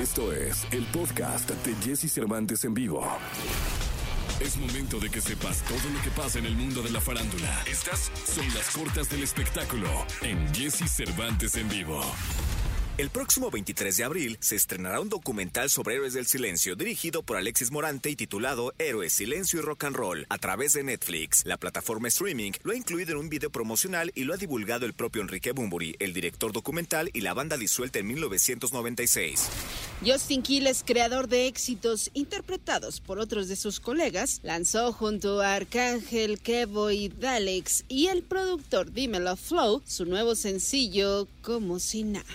Esto es el podcast de Jesse Cervantes en vivo. Es momento de que sepas todo lo que pasa en el mundo de la farándula. Estas son las cortas del espectáculo en Jesse Cervantes en vivo. El próximo 23 de abril se estrenará un documental sobre héroes del silencio dirigido por Alexis Morante y titulado Héroes, Silencio y Rock and Roll a través de Netflix. La plataforma streaming lo ha incluido en un video promocional y lo ha divulgado el propio Enrique Bumburi, el director documental y la banda disuelta en 1996. Justin Quiles, creador de éxitos interpretados por otros de sus colegas, lanzó junto a Arcángel, Kevo y Dalex y el productor Dímelo Flow su nuevo sencillo Como si nada.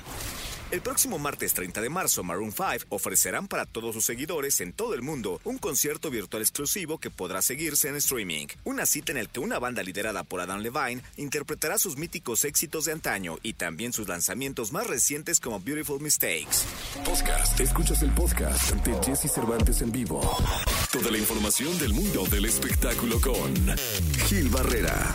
El próximo martes 30 de marzo, Maroon 5 ofrecerán para todos sus seguidores en todo el mundo un concierto virtual exclusivo que podrá seguirse en streaming. Una cita en el que una banda liderada por Adam Levine interpretará sus míticos éxitos de antaño y también sus lanzamientos más recientes como Beautiful Mistakes. Podcast. Escuchas el podcast de Jesse Cervantes en vivo. Toda la información del mundo del espectáculo con Gil Barrera.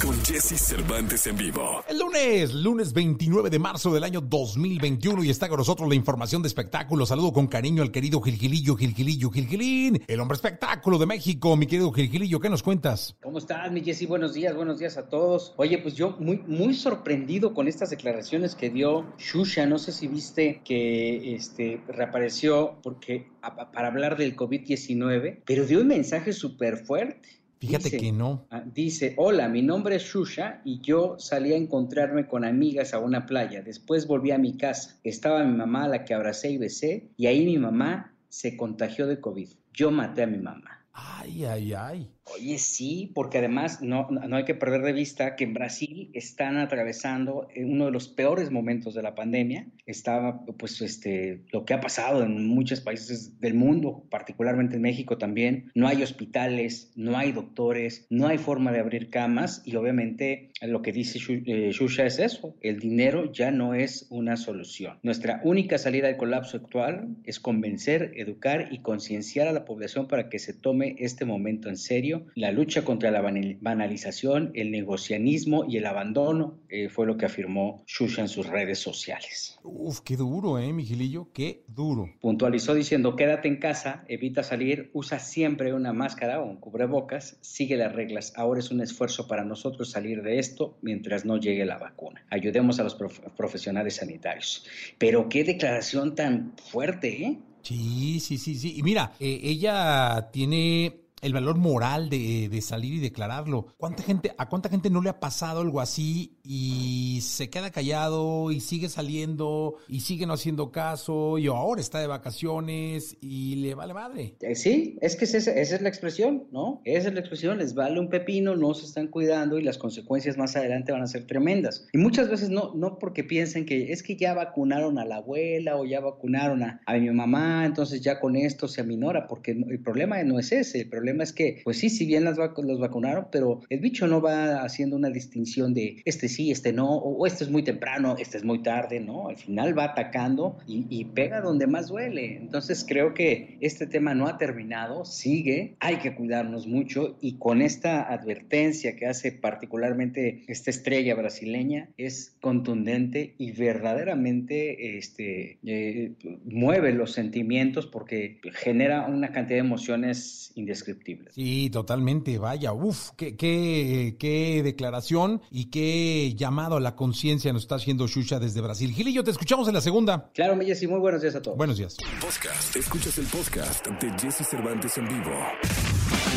Con Jesse Cervantes en vivo. El lunes, lunes 29 de marzo del año 2021 y está con nosotros la información de espectáculo. Saludo con cariño al querido Gilgilillo, Gilgilillo, Gilgilín, el hombre espectáculo de México. Mi querido Gilgilillo, ¿qué nos cuentas? ¿Cómo estás, mi Jesse? Buenos días, buenos días a todos. Oye, pues yo muy, muy sorprendido con estas declaraciones que dio Shusha. No sé si viste que este, reapareció porque para hablar del COVID-19, pero dio un mensaje súper fuerte. Fíjate Dice- que no. Ah, Dice, hola, mi nombre es Shusha y yo salí a encontrarme con amigas a una playa. Después volví a mi casa. Estaba mi mamá a la que abracé y besé y ahí mi mamá se contagió de COVID. Yo maté a mi mamá. Ay, ay, ay. Oye, sí, porque además no, no hay que perder de vista que en Brasil están atravesando eh, uno de los peores momentos de la pandemia. Estaba, pues, este, lo que ha pasado en muchos países del mundo, particularmente en México también. No hay hospitales, no hay doctores, no hay forma de abrir camas y obviamente lo que dice Shu- eh, Shusha es eso, el dinero ya no es una solución. Nuestra única salida del colapso actual es convencer, educar y concienciar a la población para que se tome este momento en serio. La lucha contra la banal- banalización, el negocianismo y el abandono eh, fue lo que afirmó Shusha en sus redes sociales. Uf, qué duro, ¿eh, mi Gilillo? Qué duro. Puntualizó diciendo, quédate en casa, evita salir, usa siempre una máscara o un cubrebocas, sigue las reglas. Ahora es un esfuerzo para nosotros salir de esto mientras no llegue la vacuna. Ayudemos a los prof- profesionales sanitarios. Pero qué declaración tan fuerte, ¿eh? Sí, sí, sí, sí. Y mira, eh, ella tiene el valor moral de, de salir y declararlo. ¿Cuánta gente, a cuánta gente no le ha pasado algo así y se queda callado y sigue saliendo y sigue no haciendo caso y ahora está de vacaciones y le vale madre? Eh, Sí, es que esa, esa es la expresión, ¿no? Esa es la expresión, les vale un pepino, no se están cuidando y las consecuencias más adelante van a ser tremendas. Y muchas veces no, no porque piensen que es que ya vacunaron a la abuela o ya vacunaron a, a mi mamá, entonces ya con esto se aminora, porque el problema no es ese, el problema es que, pues sí, si bien las vacu- los vacunaron, pero el bicho no va haciendo una distinción de este sí, este no, o este es muy temprano, este es muy tarde, ¿no? Al final va atacando y, y pega donde más duele. Entonces creo que este tema no ha terminado, sigue, hay que cuidarnos mucho y con esta advertencia que hace particularmente esta estrella brasileña es contundente y verdaderamente este, eh, mueve los sentimientos porque genera una cantidad de emociones indescriptibles. Sí, totalmente, vaya, uf, qué, qué, qué declaración y qué llamado a la conciencia nos está haciendo Shusha desde Brasil. Gilillo, te escuchamos en la segunda. Claro, mi Jessy, muy buenos días a todos. Buenos días. Podcast. Escuchas el podcast de Jesse Cervantes en vivo.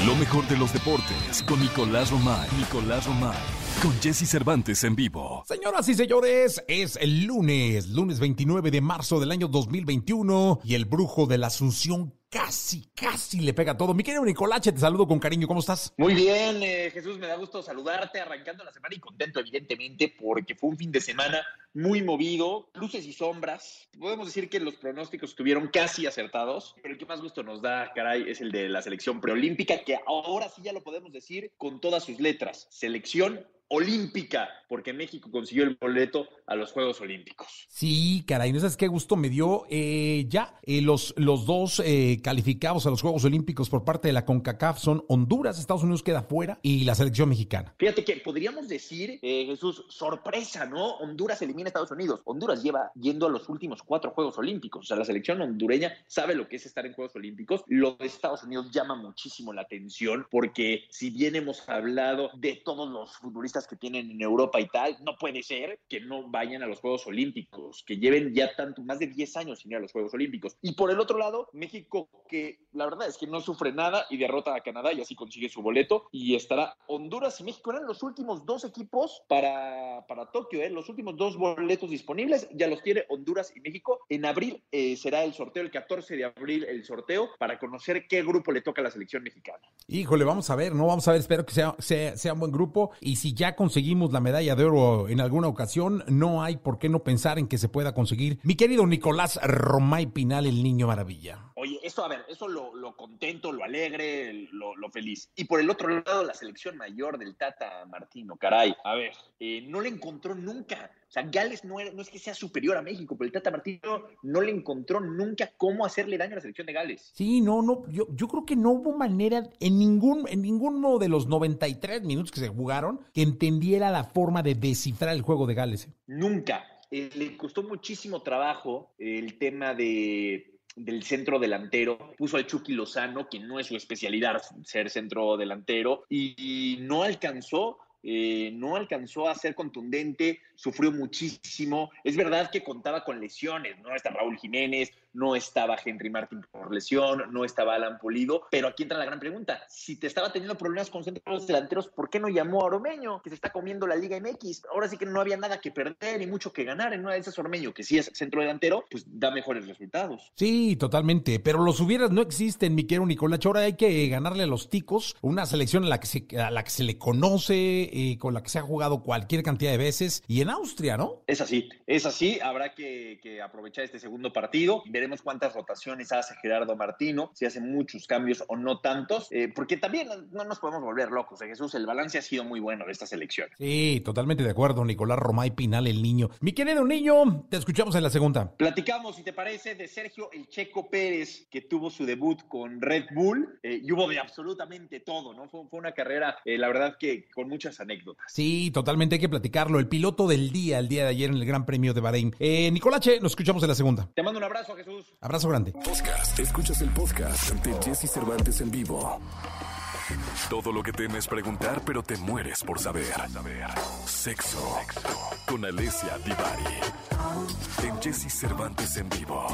Lo mejor de los deportes con Nicolás Romay. Nicolás Romay. Con Jesse Cervantes en vivo. Señoras y señores, es el lunes, lunes 29 de marzo del año 2021 y el brujo de la Asunción casi, casi le pega todo. Mi querido Nicolache, te saludo con cariño, ¿cómo estás? Muy bien, eh, Jesús, me da gusto saludarte, arrancando la semana y contento, evidentemente, porque fue un fin de semana muy movido, luces y sombras. Podemos decir que los pronósticos estuvieron casi acertados, pero el que más gusto nos da, caray, es el de la selección preolímpica, que ahora sí ya lo podemos decir con todas sus letras. Selección olímpica, porque México consiguió el boleto a los Juegos Olímpicos. Sí, caray, no sabes qué gusto me dio. Eh, ya, eh, los, los dos eh, calificados a los Juegos Olímpicos por parte de la CONCACAF son Honduras, Estados Unidos queda fuera y la selección mexicana. Fíjate que podríamos decir, Jesús, sorpresa, ¿no? Honduras elimina a Estados Unidos. Honduras lleva yendo a los últimos cuatro Juegos Olímpicos. O sea, la selección hondureña sabe lo que es estar en Juegos Olímpicos. Lo de Estados Unidos llama muchísimo la atención porque si bien hemos hablado de todos los futbolistas que tienen en Europa y tal, no puede ser que no vayan a los Juegos Olímpicos, que lleven ya tanto, más de 10 años sin ir a los Juegos Olímpicos. Y por el otro lado, México, que la verdad es que no sufre nada y derrota a Canadá y así consigue su boleto. Y estará Honduras y México. Eran los últimos dos equipos para, para Tokio, ¿eh? los últimos dos boletos disponibles. Ya los tiene Honduras y México. En abril eh, será el sorteo, el 14 de abril el sorteo, para conocer qué grupo le toca a la selección mexicana. Híjole, vamos a ver, ¿no? Vamos a ver, espero que sea, sea, sea un buen grupo. Y si ya conseguimos la medalla de oro en alguna ocasión, no hay por qué no pensar en que se pueda conseguir. Mi querido Nicolás Romay Pinal, el niño maravilla. Oye, eso, a ver, eso lo, lo contento, lo alegre, lo, lo, feliz. Y por el otro lado, la selección mayor del Tata Martino, caray. A ver, eh, no le encontró nunca. O sea, Gales no, no es que sea superior a México, pero el Tata Martino no le encontró nunca cómo hacerle daño a la selección de Gales. Sí, no, no, yo, yo creo que no hubo manera en ningún, en ninguno de los 93 minutos que se jugaron que entendiera la forma de descifrar el juego de Gales. ¿eh? Nunca. Eh, le costó muchísimo trabajo el tema de del centro delantero, puso al Chucky Lozano, que no es su especialidad ser centro delantero, y no alcanzó eh, no alcanzó a ser contundente, sufrió muchísimo. Es verdad que contaba con lesiones, ¿no? Está Raúl Jiménez, no estaba Henry Martin por lesión, no estaba Alan Polido, pero aquí entra la gran pregunta. Si te estaba teniendo problemas con centros delanteros, ¿por qué no llamó a Oromeño, que se está comiendo la Liga MX? Ahora sí que no había nada que perder y mucho que ganar en una de esas Oromeño, que sí es centro delantero, pues da mejores resultados. Sí, totalmente, pero los hubieras no existen, mi querido Nicolás Chora, hay que ganarle a los ticos, una selección a la que se, a la que se le conoce, eh, con la que se ha jugado cualquier cantidad de veces, y en Austria, ¿no? Es así, es así, habrá que, que aprovechar este segundo partido, veremos cuántas rotaciones hace Gerardo Martino, si hace muchos cambios o no tantos, eh, porque también no nos podemos volver locos, ¿eh? Jesús, el balance ha sido muy bueno de esta selección. Sí, totalmente de acuerdo, Nicolás Romay Pinal, el niño. Mi querido niño, te escuchamos en la segunda. Platicamos, si te parece, de Sergio El Checo Pérez, que tuvo su debut con Red Bull, eh, y hubo de absolutamente todo, ¿no? Fue, fue una carrera, la verdad que con muchas anécdotas. Sí, totalmente hay que platicarlo. El piloto del día, el día de ayer en el Gran Premio de Bahrein. Nicolache, nos escuchamos en la segunda. Te mando un abrazo, Jesús. Abrazo grande. Podcast. Escuchas el podcast de Jesse Cervantes en vivo. Todo lo que temes preguntar, pero te mueres por saber. Sexo. Con Alessia Divari. En Jesse Cervantes en vivo.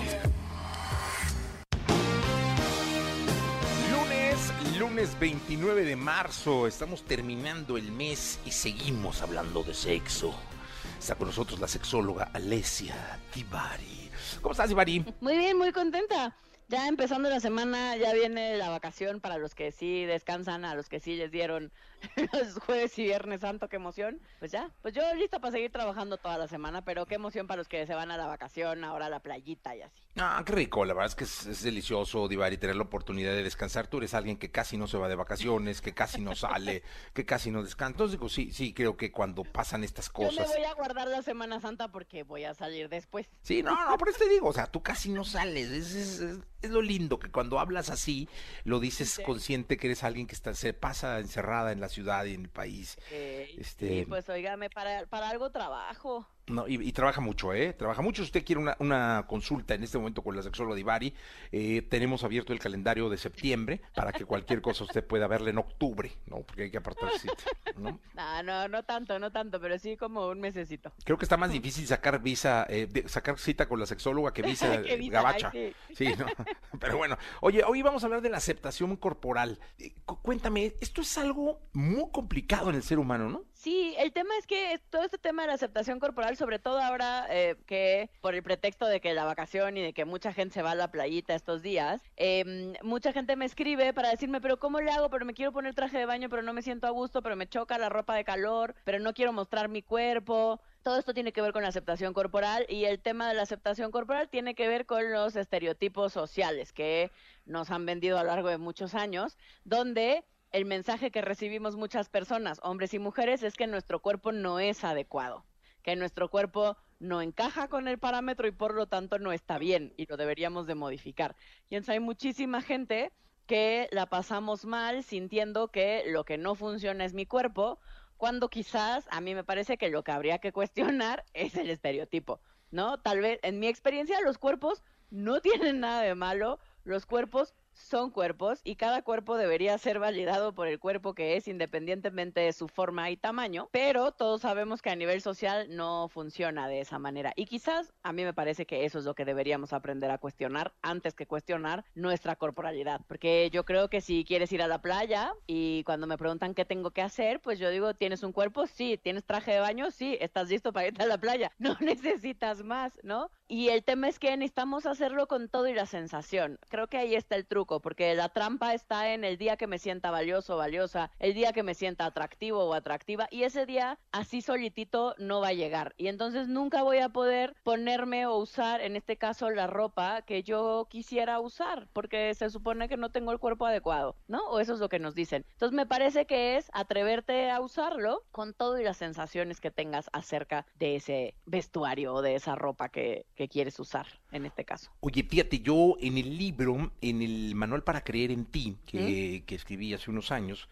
Lunes, lunes 29 de marzo. Estamos terminando el mes y seguimos hablando de sexo. Está con nosotros la sexóloga Alessia Divari. ¿Cómo estás, Divari? Muy bien, muy contenta. Ya empezando la semana, ya viene la vacación para los que sí descansan, a los que sí les dieron los jueves y viernes santo, qué emoción. Pues ya, pues yo lista para seguir trabajando toda la semana, pero qué emoción para los que se van a la vacación, ahora a la playita y así. Ah, qué rico, la verdad es que es, es delicioso, Divari, tener la oportunidad de descansar. Tú eres alguien que casi no se va de vacaciones, que casi no sale, que casi no descansa. Entonces digo, sí, sí, creo que cuando pasan estas Yo me cosas... voy a guardar la Semana Santa porque voy a salir después. Sí, no, no, por eso te digo, o sea, tú casi no sales. Es, es- es- es lo lindo que cuando hablas así, lo dices Sí. consciente que eres alguien que está, se pasa encerrada en la ciudad y en el país. Eh, Este- Sí, pues oígame, para, para algo trabajo. No, y, y trabaja mucho, ¿eh? Trabaja mucho. Si usted quiere una, una consulta en este momento con la sexóloga Divari, eh, tenemos abierto el calendario de septiembre para que cualquier cosa usted pueda verla en octubre, ¿no? Porque hay que apartar cita, ¿no? No, no, no tanto, no tanto, pero sí como un mesecito. Creo que está más difícil sacar visa, eh, de- sacar cita con la sexóloga que visa Que visa, gabacha. ay, sí. Sí, ¿no? Pero bueno, oye, hoy vamos a hablar de la aceptación corporal. Eh, cu- cuéntame, esto es algo muy complicado en el ser humano, ¿no? Sí, el tema es que todo este tema de la aceptación corporal, sobre todo ahora eh, que por el pretexto de que la vacación y de que mucha gente se va a la playita estos días, em, mucha gente me escribe para decirme, pero ¿cómo le hago? Pero me quiero poner traje de baño, pero no me siento a gusto, pero me choca la ropa de calor, pero no quiero mostrar mi cuerpo. Todo esto tiene que ver con la aceptación corporal y el tema de la aceptación corporal tiene que ver con los estereotipos sociales que nos han vendido a lo largo de muchos años, donde el mensaje que recibimos muchas personas, hombres y mujeres, es que nuestro cuerpo no es adecuado, que nuestro cuerpo no encaja con el parámetro y por lo tanto no está bien y lo deberíamos de modificar. Y entonces hay muchísima gente que la pasamos mal sintiendo que lo que no funciona es mi cuerpo, cuando quizás a mí me parece que lo que habría que cuestionar es el estereotipo, ¿no? Tal vez en mi experiencia los cuerpos no tienen nada de malo, los cuerpos son cuerpos y cada cuerpo debería ser validado por el cuerpo que es independientemente de su forma y tamaño, pero todos sabemos que a nivel social no funciona de esa manera y quizás a mí me parece que eso es lo que deberíamos aprender a cuestionar antes que cuestionar nuestra corporalidad, porque yo creo que si quieres ir a la playa y cuando me preguntan qué tengo que hacer, pues yo digo, ¿tienes un cuerpo? Sí, ¿tienes traje de baño? Sí, estás listo para irte a la playa, no necesitas más, ¿no? Y el tema es que necesitamos hacerlo con todo y la sensación. Creo que ahí está el truco, porque la trampa está en el día que me sienta valioso o valiosa, el día que me sienta atractivo o atractiva, y ese día así solitito no va a llegar. Y entonces nunca voy a poder ponerme o usar, en este caso, la ropa que yo quisiera usar, porque se supone que no tengo el cuerpo adecuado, ¿no? O eso es lo que nos dicen. Entonces me parece que es atreverte a usarlo con todo y las sensaciones que tengas acerca de ese vestuario o de esa ropa que que quieres usar en este caso. Oye, fíjate, yo en el libro, en el manual para creer en ti, que, que escribí hace unos años,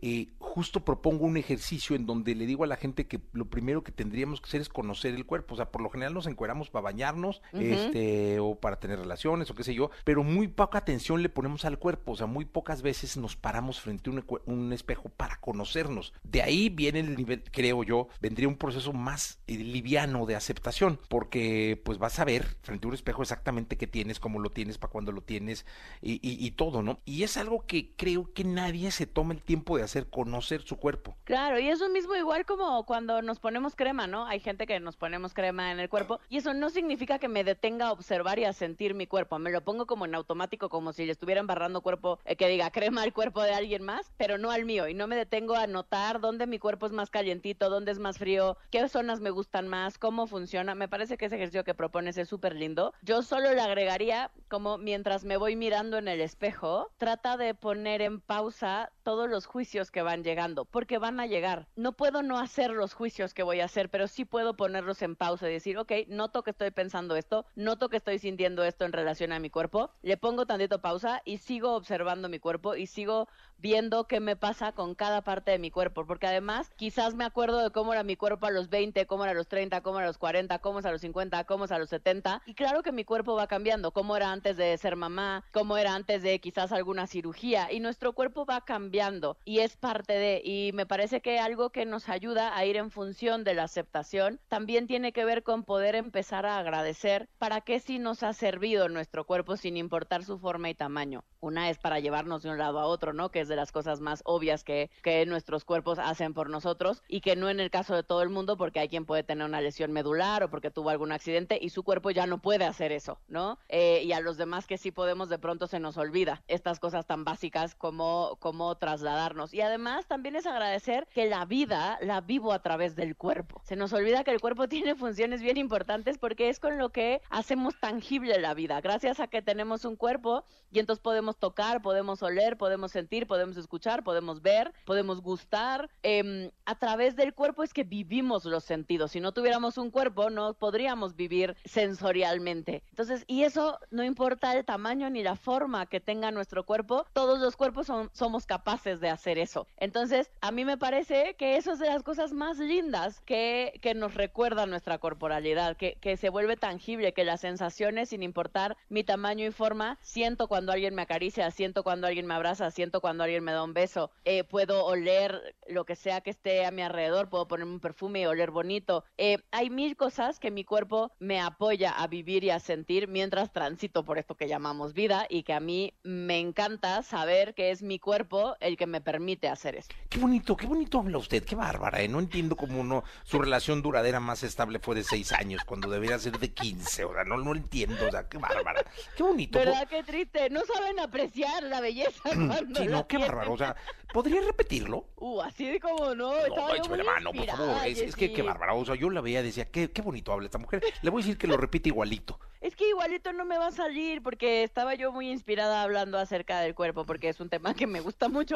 eh, justo propongo un ejercicio en donde le digo a la gente que lo primero que tendríamos que hacer es conocer el cuerpo. O sea, por lo general nos encueramos para bañarnos, este, o para tener relaciones, o qué sé yo, pero muy poca atención le ponemos al cuerpo. O sea, muy pocas veces nos paramos frente a un, un espejo para conocernos. De ahí viene el nivel, creo yo, vendría un proceso más eh, liviano de aceptación, porque pues vas a ver frente a un espejo exactamente qué tienes, cómo lo tienes, para cuándo lo tienes y, y, y todo, ¿no? Y es algo que creo que nadie se toma el tiempo de hacer conocer su cuerpo. Claro, y eso mismo igual como cuando nos ponemos crema, ¿no? Hay gente que nos ponemos crema en el cuerpo y eso no significa que me detenga a observar y a sentir mi cuerpo. Me lo pongo como en automático, como si le estuviera embarrando cuerpo, eh, que diga crema al cuerpo de alguien más, pero no al mío. Y no me detengo a notar dónde mi cuerpo es más calientito, dónde es más frío, qué zonas me gustan más, cómo funciona. Me parece que ese ejercicio que propones es súper lindo. Yo solo le agregaría como mientras me voy mirando en el espejo, trata de poner en pausa todos los juicios que van llegando, porque van a llegar. No puedo no hacer los juicios que voy a hacer, pero sí puedo ponerlos en pausa y decir, ok, noto que estoy pensando esto, noto que estoy sintiendo esto en relación a mi cuerpo, le pongo tantito pausa y sigo observando mi cuerpo y sigo viendo qué me pasa con cada parte de mi cuerpo, porque además quizás me acuerdo de cómo era mi cuerpo a los 20, cómo era a los 30, cómo era a los 40, cómo es a los 50, cómo es a los 70, y claro que mi cuerpo va cambiando, cómo era antes de ser mamá, cómo era antes de quizás alguna cirugía, y nuestro cuerpo va cambiando y es parte de, y me parece que algo que nos ayuda a ir en función de la aceptación también tiene que ver con poder empezar a agradecer para qué sí nos ha servido nuestro cuerpo sin importar su forma y tamaño. Una es para llevarnos de un lado a otro, ¿no? Que es de las cosas más obvias que, que nuestros cuerpos hacen por nosotros y que no en el caso de todo el mundo porque hay quien puede tener una lesión medular o porque tuvo algún accidente y su cuerpo ya no puede hacer eso, ¿no? Eh, y a los demás que sí podemos de pronto se nos olvida estas cosas tan básicas como, como trasladarnos. Y además también es agradecer que la vida la vivo a través del cuerpo. Se nos olvida que el cuerpo tiene funciones bien importantes porque es con lo que hacemos tangible la vida. Gracias a que tenemos un cuerpo y entonces podemos tocar, podemos oler, podemos sentir, podemos escuchar, podemos ver, podemos gustar. Eh, a través del cuerpo es que vivimos los sentidos. Si no tuviéramos un cuerpo, no podríamos vivir sensorialmente. Entonces, y eso no importa el tamaño ni la forma que tenga nuestro cuerpo, todos los cuerpos son, somos capaces de hacer eso. Entonces, a mí me parece que eso es de las cosas más lindas que, que nos recuerda nuestra corporalidad, que, que se vuelve tangible, que las sensaciones, sin importar mi tamaño y forma, siento cuando alguien me acaricia, siento cuando alguien me abraza, siento cuando alguien me da un beso, eh, puedo oler lo que sea que esté a mi alrededor, puedo ponerme un perfume y oler bonito. Eh, hay mil cosas que mi cuerpo me apoya a vivir y a sentir mientras transito por esto que llamamos vida y que a mí me encanta saber que es mi cuerpo el que me permite hacer eso. Qué bonito, qué bonito habla usted, qué bárbara, ¿eh? No entiendo cómo no, su relación duradera más estable fue de seis años, cuando debería ser de 15, o sea, no, no entiendo, o sea, qué bárbara, qué bonito. ¿Verdad? Qué triste, no saben apreciar la belleza cuando Sí, no, qué tienen. bárbaro, o sea, ¿podría repetirlo? Uh, así de como no, No, estaba yo échame la muy mano, por favor. Es, es que qué bárbara. O sea, yo la veía y decía, qué, qué bonito habla esta mujer. Le voy a decir que lo repite igualito. Es que igualito no me va a salir porque estaba yo muy inspirada hablando acerca del cuerpo, porque es un tema que me gusta mucho.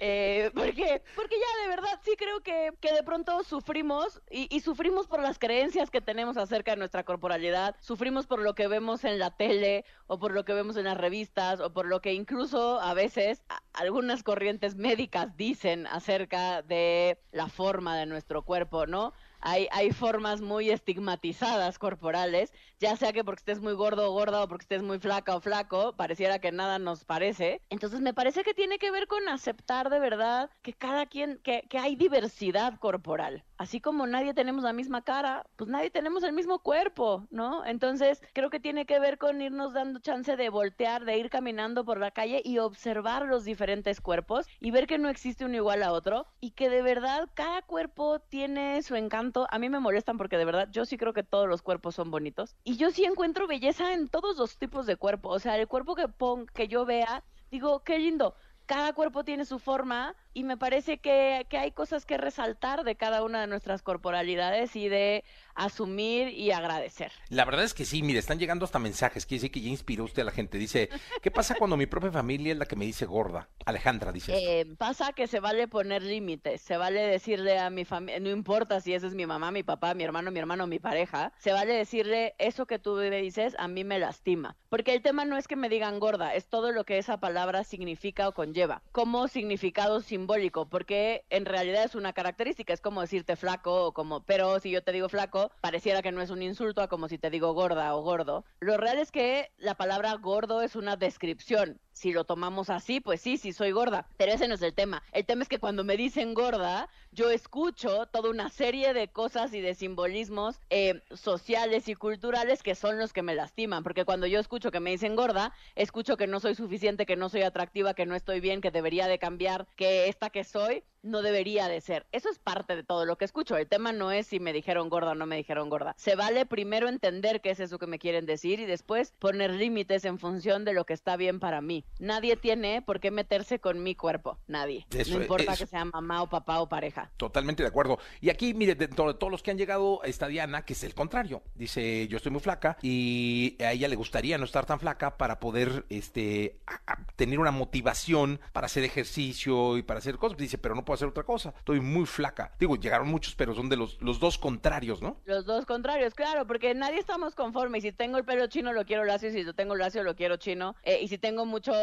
Eh, porque, porque ya de verdad sí creo que, que de pronto sufrimos y, y sufrimos por las creencias que tenemos acerca de nuestra corporalidad, sufrimos por lo que vemos en la tele o por lo que vemos en las revistas o por lo que incluso a veces algunas corrientes médicas dicen acerca de la forma de nuestro cuerpo, ¿no? Hay, hay formas muy estigmatizadas corporales, ya sea que porque estés muy gordo o gorda o porque estés muy flaca o flaco, pareciera que nada nos parece. Entonces me parece que tiene que ver con aceptar de verdad que cada quien, que, que hay diversidad corporal. Así como nadie tenemos la misma cara, pues nadie tenemos el mismo cuerpo, ¿no? Entonces creo que tiene que ver con irnos dando chance de voltear, de ir caminando por la calle y observar los diferentes cuerpos y ver que no existe uno igual a otro y que de verdad cada cuerpo tiene su encanto. A mí me molestan porque de verdad yo sí creo que todos los cuerpos son bonitos y yo sí encuentro belleza en todos los tipos de cuerpo. O sea, el cuerpo que que yo vea, digo, qué lindo. Cada cuerpo tiene su forma y me parece que, que hay cosas que resaltar de cada una de nuestras corporalidades y de asumir y agradecer. La verdad es que sí, mire, están llegando hasta mensajes, quiere decir que ya inspiró usted a la gente. Dice, ¿qué pasa cuando mi propia familia es la que me dice gorda? Alejandra dice. Eh, pasa que se vale poner límites, se vale decirle a mi familia, no importa si esa es mi mamá, mi papá, mi hermano, mi hermano, mi pareja, se vale decirle eso que tú me dices a mí me lastima. Porque el tema no es que me digan gorda, es todo lo que esa palabra significa o conlleva, como significado simbólico, porque en realidad es una característica, es como decirte flaco o como, pero si yo te digo flaco, pareciera que no es un insulto a como si te digo gorda o gordo. Lo real es que la palabra gordo es una descripción. Si lo tomamos así, pues sí, sí soy gorda. Pero ese no es el tema. El tema es que cuando me dicen gorda, yo escucho toda una serie de cosas y de simbolismos eh, sociales y culturales que son los que me lastiman. Porque cuando yo escucho que me dicen gorda, escucho que no soy suficiente, que no soy atractiva, que no estoy bien, que debería de cambiar, que esta que soy no debería de ser. Eso es parte de todo lo que escucho. El tema no es si me dijeron gorda o no me dijeron gorda. Se vale primero entender qué es eso que me quieren decir y después poner límites en función de lo que está bien para mí. Nadie tiene por qué meterse con mi cuerpo. Nadie. Eso no importa eso- que sea mamá o papá o pareja. Totalmente de acuerdo. Y aquí, mire, dentro de todos los que han llegado, está Diana, que es el contrario. Dice, yo estoy muy flaca y a ella le gustaría no estar tan flaca para poder este, a- a- tener una motivación para hacer ejercicio y para hacer cosas. Dice, pero no puedo hacer otra cosa. Estoy muy flaca. Digo, llegaron muchos, pero son de los, los dos contrarios, ¿no? Los dos contrarios, claro, porque nadie estamos conformes. Y si tengo el pelo chino, lo quiero lacio. Y si tengo lacio, lo quiero chino. Eh, y si tengo mucho,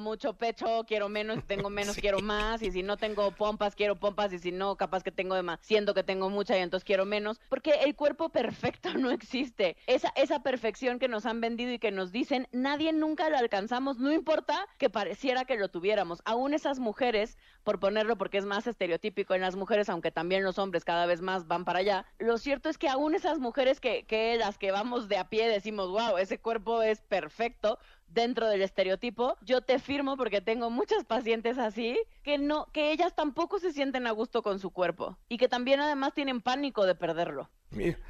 mucho pecho, quiero menos. Si tengo menos, Sí. quiero más. Y si no tengo pompas, quiero pompas. Y si no, capaz que tengo de más. Siento que tengo mucha y entonces quiero menos. Porque el cuerpo perfecto no existe. Esa, esa perfección que nos han vendido y que nos dicen, nadie nunca la alcanzamos. No importa que pareciera que lo tuviéramos. Aún esas mujeres, por ponerlo porque es más estereotípico en las mujeres, aunque también los hombres cada vez más van para allá. Lo cierto es que aún esas mujeres que, que las que vamos de a pie decimos, wow, ese cuerpo es perfecto dentro del estereotipo, yo te firmo porque tengo muchas pacientes así que no, que ellas tampoco se sienten a gusto con su cuerpo y que también además tienen pánico de perderlo.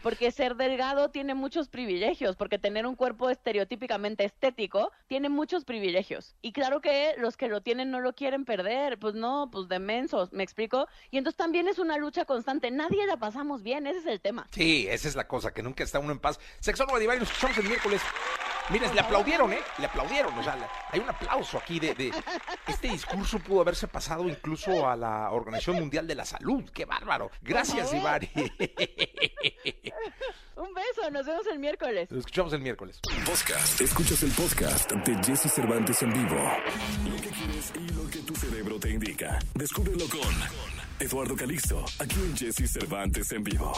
Porque ser delgado tiene muchos privilegios, porque tener un cuerpo estereotípicamente estético tiene muchos privilegios. Y claro que los que lo tienen no lo quieren perder, pues no, pues de mensos, ¿me explico? Y entonces también es una lucha constante, nadie la pasamos bien, ese es el tema. Sí, esa es la cosa, que nunca está uno en paz. Sexólogo Divari, nos escuchamos el miércoles. Miren, le aplaudieron, ¿eh? Le aplaudieron, o sea, le- hay un aplauso aquí de, de- Este discurso pudo haberse pasado incluso a la Organización Mundial de la Salud. ¡Qué bárbaro! Gracias. Divari. Un beso, nos vemos el miércoles. Nos escuchamos el miércoles. Podcast. Escuchas el podcast de Jesse Cervantes en vivo. Lo que quieres y lo que tu cerebro te indica. Descúbrelo con Eduardo Calixto, aquí en Jesse Cervantes en vivo.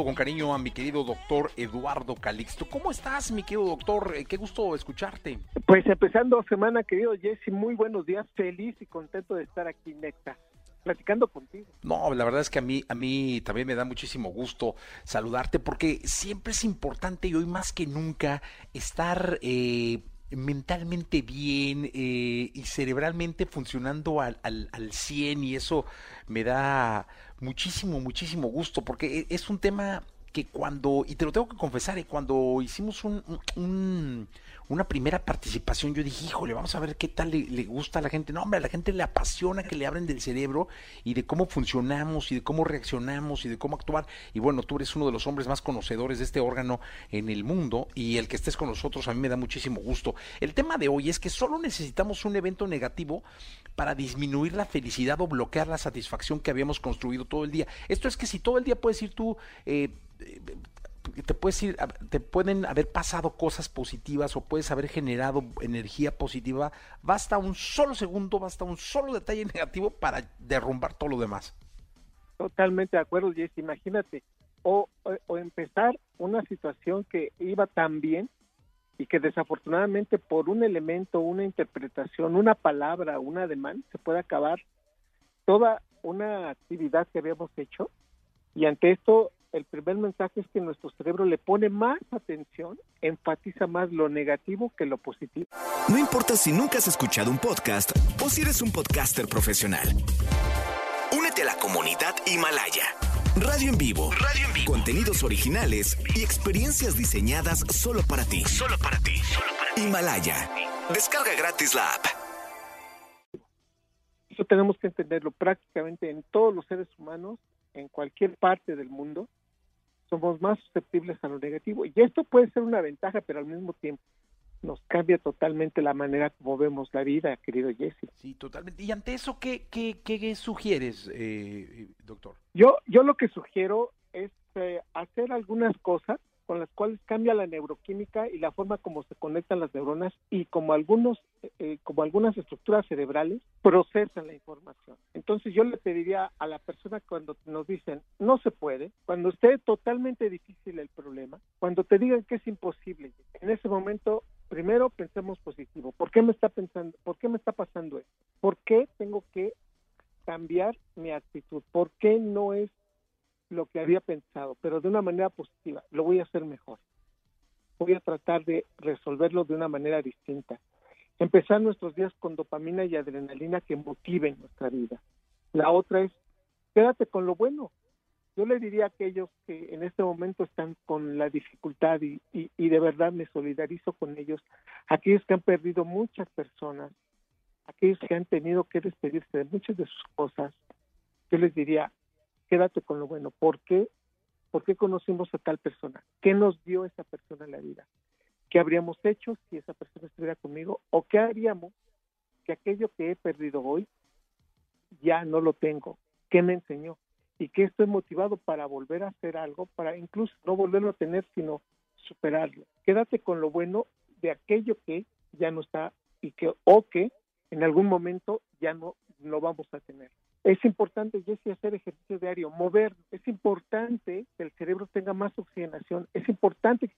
Saludo con cariño a mi querido doctor Eduardo Calixto. ¿Cómo estás, mi querido doctor? Eh, Qué gusto escucharte. Pues empezando semana, querido Jesse, muy buenos días, feliz y contento de estar aquí, neta, platicando contigo. No, la verdad es que a mí, a mí también me da muchísimo gusto saludarte porque siempre es importante y hoy más que nunca estar eh, mentalmente bien eh, y cerebralmente funcionando al, al, al 100 y eso me da muchísimo, muchísimo gusto porque e- es un tema que cuando, y te lo tengo que confesar, eh, cuando hicimos un, un, una primera participación, yo dije, híjole, vamos a ver qué tal le, gusta a la gente. No, hombre, a la gente le apasiona que le abren del cerebro y de cómo funcionamos y de cómo reaccionamos y de cómo actuar. Y bueno, tú eres uno de los hombres más conocedores de este órgano en el mundo y el que estés con nosotros a mí me da muchísimo gusto. El tema de hoy es que solo necesitamos un evento negativo para disminuir la felicidad o bloquear la satisfacción que habíamos construido todo el día. Esto es que si todo el día puedes ir tú... Eh, te puedes ir, te pueden haber pasado cosas positivas o puedes haber generado energía positiva, basta un solo segundo, basta un solo detalle negativo para derrumbar todo lo demás. Totalmente de acuerdo, Jess. Imagínate, o, o, empezar una situación que iba tan bien y que desafortunadamente por un elemento, una interpretación, una palabra, un ademán, se puede acabar toda una actividad que habíamos hecho. Y ante esto el primer mensaje es que nuestro cerebro le pone más atención, enfatiza más lo negativo que lo positivo. No importa si nunca has escuchado un podcast o si eres un podcaster profesional. Únete a la comunidad Himalaya. Radio en vivo. Radio en vivo. Contenidos originales y experiencias diseñadas solo para ti. Solo para ti. Solo para ti. Himalaya. Descarga gratis la app. Eso tenemos que entenderlo prácticamente en todos los seres humanos, en cualquier parte del mundo somos más susceptibles a lo negativo. Y esto puede ser una ventaja, pero al mismo tiempo nos cambia totalmente la manera como vemos la vida, querido Jesse. Sí, totalmente. ¿Y ante eso qué, qué, qué sugieres, eh, doctor? Yo, yo lo que sugiero es eh, hacer algunas cosas con las cuales cambia la neuroquímica y la forma como se conectan las neuronas y como algunos eh, como algunas estructuras cerebrales procesan la información. Entonces yo le pediría a la persona cuando nos dicen no se puede, cuando esté totalmente difícil el problema, cuando te digan que es imposible, en ese momento primero pensemos positivo. ¿Por qué me está pensando? ¿Por qué me está pasando esto? ¿Por qué tengo que cambiar mi actitud? ¿Por qué no es lo que había pensado, pero de una manera positiva. Lo voy a hacer mejor. Voy a tratar de resolverlo de una manera distinta. Empezar nuestros días con dopamina y adrenalina que motiven nuestra vida. La otra es, quédate con lo bueno. Yo le diría a aquellos que en este momento están con la dificultad y, y de verdad me solidarizo con ellos, aquellos que han perdido muchas personas, aquellos que han tenido que despedirse de muchas de sus cosas, yo les diría, quédate con lo bueno. ¿Por qué? ¿Por qué conocimos a tal persona? ¿Qué nos dio esa persona en la vida? ¿Qué habríamos hecho si esa persona estuviera conmigo? ¿O qué haríamos que aquello que he perdido hoy ya no lo tengo? ¿Qué me enseñó? Y que estoy motivado para volver a hacer algo, para incluso no volverlo a tener, sino superarlo. Quédate con lo bueno de aquello que ya no está y que o que en algún momento ya no lo vamos a tener. Es importante, Jesse, hacer ejercicio diario, mover. Es importante que el cerebro tenga más oxigenación. Es importante que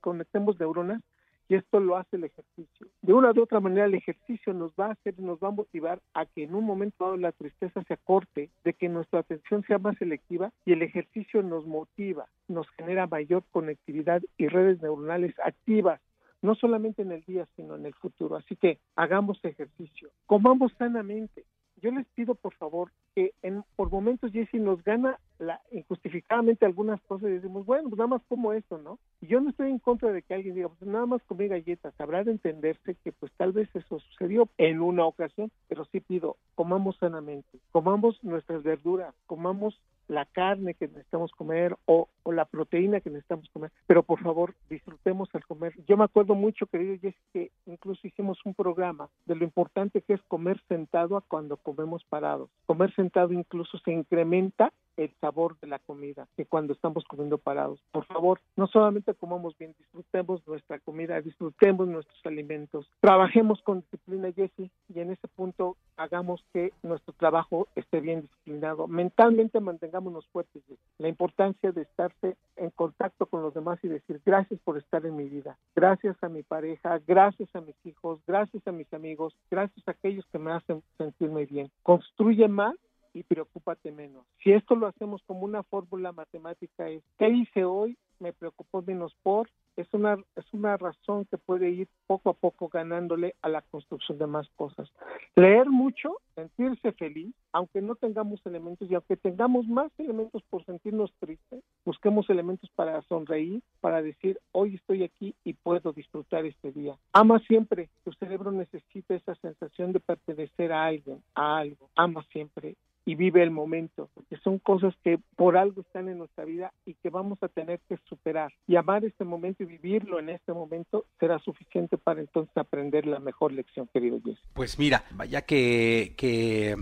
conectemos neuronas y esto lo hace el ejercicio. De una u otra manera, el ejercicio nos va a hacer, nos va a motivar a que en un momento dado la tristeza se acorte, de que nuestra atención sea más selectiva y el ejercicio nos motiva, nos genera mayor conectividad y redes neuronales activas no solamente en el día, sino en el futuro. Así que hagamos ejercicio, comamos sanamente, yo les pido por favor que en, por momentos Jesse nos gana la, injustificadamente algunas cosas y decimos, bueno, pues nada más como esto, ¿no? Y yo no estoy en contra de que alguien diga, pues nada más comí galletas, habrá de entenderse que pues tal vez eso sucedió en una ocasión, pero sí pido, comamos sanamente, comamos nuestras verduras, comamos la carne que necesitamos comer o, o, la proteína que necesitamos comer, pero por favor disfrutemos al comer. Yo me acuerdo mucho, querido Jess, que incluso hicimos un programa de lo importante que es comer sentado a cuando comemos parados. Comer sentado incluso se incrementa el sabor de la comida que cuando estamos comiendo parados. Por favor, no solamente comamos bien, disfrutemos nuestra comida, disfrutemos nuestros alimentos, trabajemos con disciplina, Jesse, y en ese punto hagamos que nuestro trabajo esté bien disciplinado. Mentalmente mantengámonos fuertes. La importancia de estarse en contacto con los demás y decir gracias por estar en mi vida, gracias a mi pareja, gracias a mis hijos, gracias a mis amigos, gracias a aquellos que me hacen sentirme bien. Construye más y preocúpate menos. Si esto lo hacemos como una fórmula matemática es, ¿qué hice hoy? Me preocupo menos por es una, es una razón que puede ir poco a poco ganándole a la construcción de más cosas. Leer mucho, sentirse feliz, aunque no tengamos elementos y aunque tengamos más elementos por sentirnos tristes, busquemos elementos para sonreír, para decir, hoy estoy aquí y puedo disfrutar este día. Ama siempre, tu cerebro necesita esa sensación de pertenecer a alguien, a algo. Ama siempre y vive el momento, porque son cosas que por algo están en nuestra vida y que vamos a tener que superar. Y amar este momento y vivirlo en este momento será suficiente para entonces aprender la mejor lección, querido Jesse. Pues mira, vaya que, que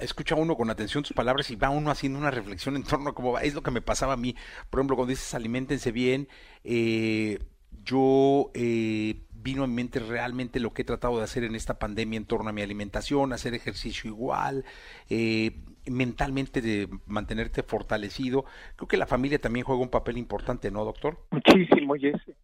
escucha uno con atención tus palabras y va uno haciendo una reflexión en torno a cómo va. Es lo que me pasaba a mí. Por ejemplo, cuando dices alimentense bien, eh, yo eh, vino en mente realmente lo que he tratado de hacer en esta pandemia en torno a mi alimentación, hacer ejercicio igual, eh, mentalmente de mantenerte fortalecido. Creo que la familia también juega un papel importante, ¿no, doctor? Muchísimo, Jesse.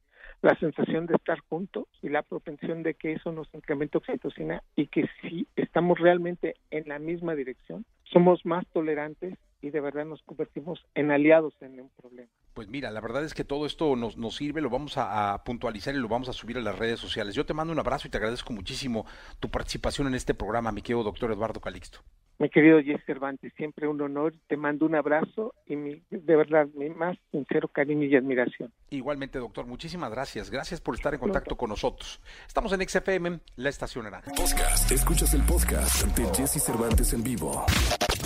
La sensación de estar juntos y la propensión de que eso nos incremente oxitocina y que si estamos realmente en la misma dirección, somos más tolerantes y de verdad nos convertimos en aliados en un problema. Pues mira, la verdad es que todo esto nos, nos sirve, lo vamos a, a, puntualizar y lo vamos a subir a las redes sociales. Yo te mando un abrazo y te agradezco muchísimo tu participación en este programa, mi querido doctor Eduardo Calixto. Mi querido Jesse Cervantes, siempre un honor, te mando un abrazo y mi, de verdad mi más sincero cariño y admiración. Igualmente, doctor, muchísimas gracias. Gracias por estar en contacto con nosotros. Estamos en XFM, la estación naranja. Podcast. Escuchas el podcast de Jesse Cervantes en vivo.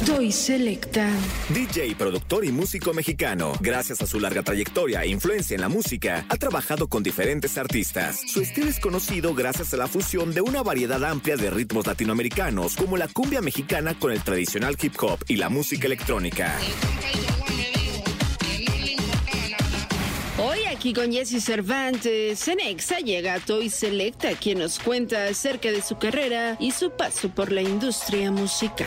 Doy Selecta. DJ, productor y músico mexicano. Gracias a su larga trayectoria e influencia en la música, ha trabajado con diferentes artistas. Su estilo es conocido gracias a la fusión de una variedad amplia de ritmos latinoamericanos, como la cumbia mexicana con el tradicional hip hop y la música electrónica. Hoy aquí con Jesse Cervantes, en Exa llega Toy Selecta, quien nos cuenta acerca de su carrera y su paso por la industria musical.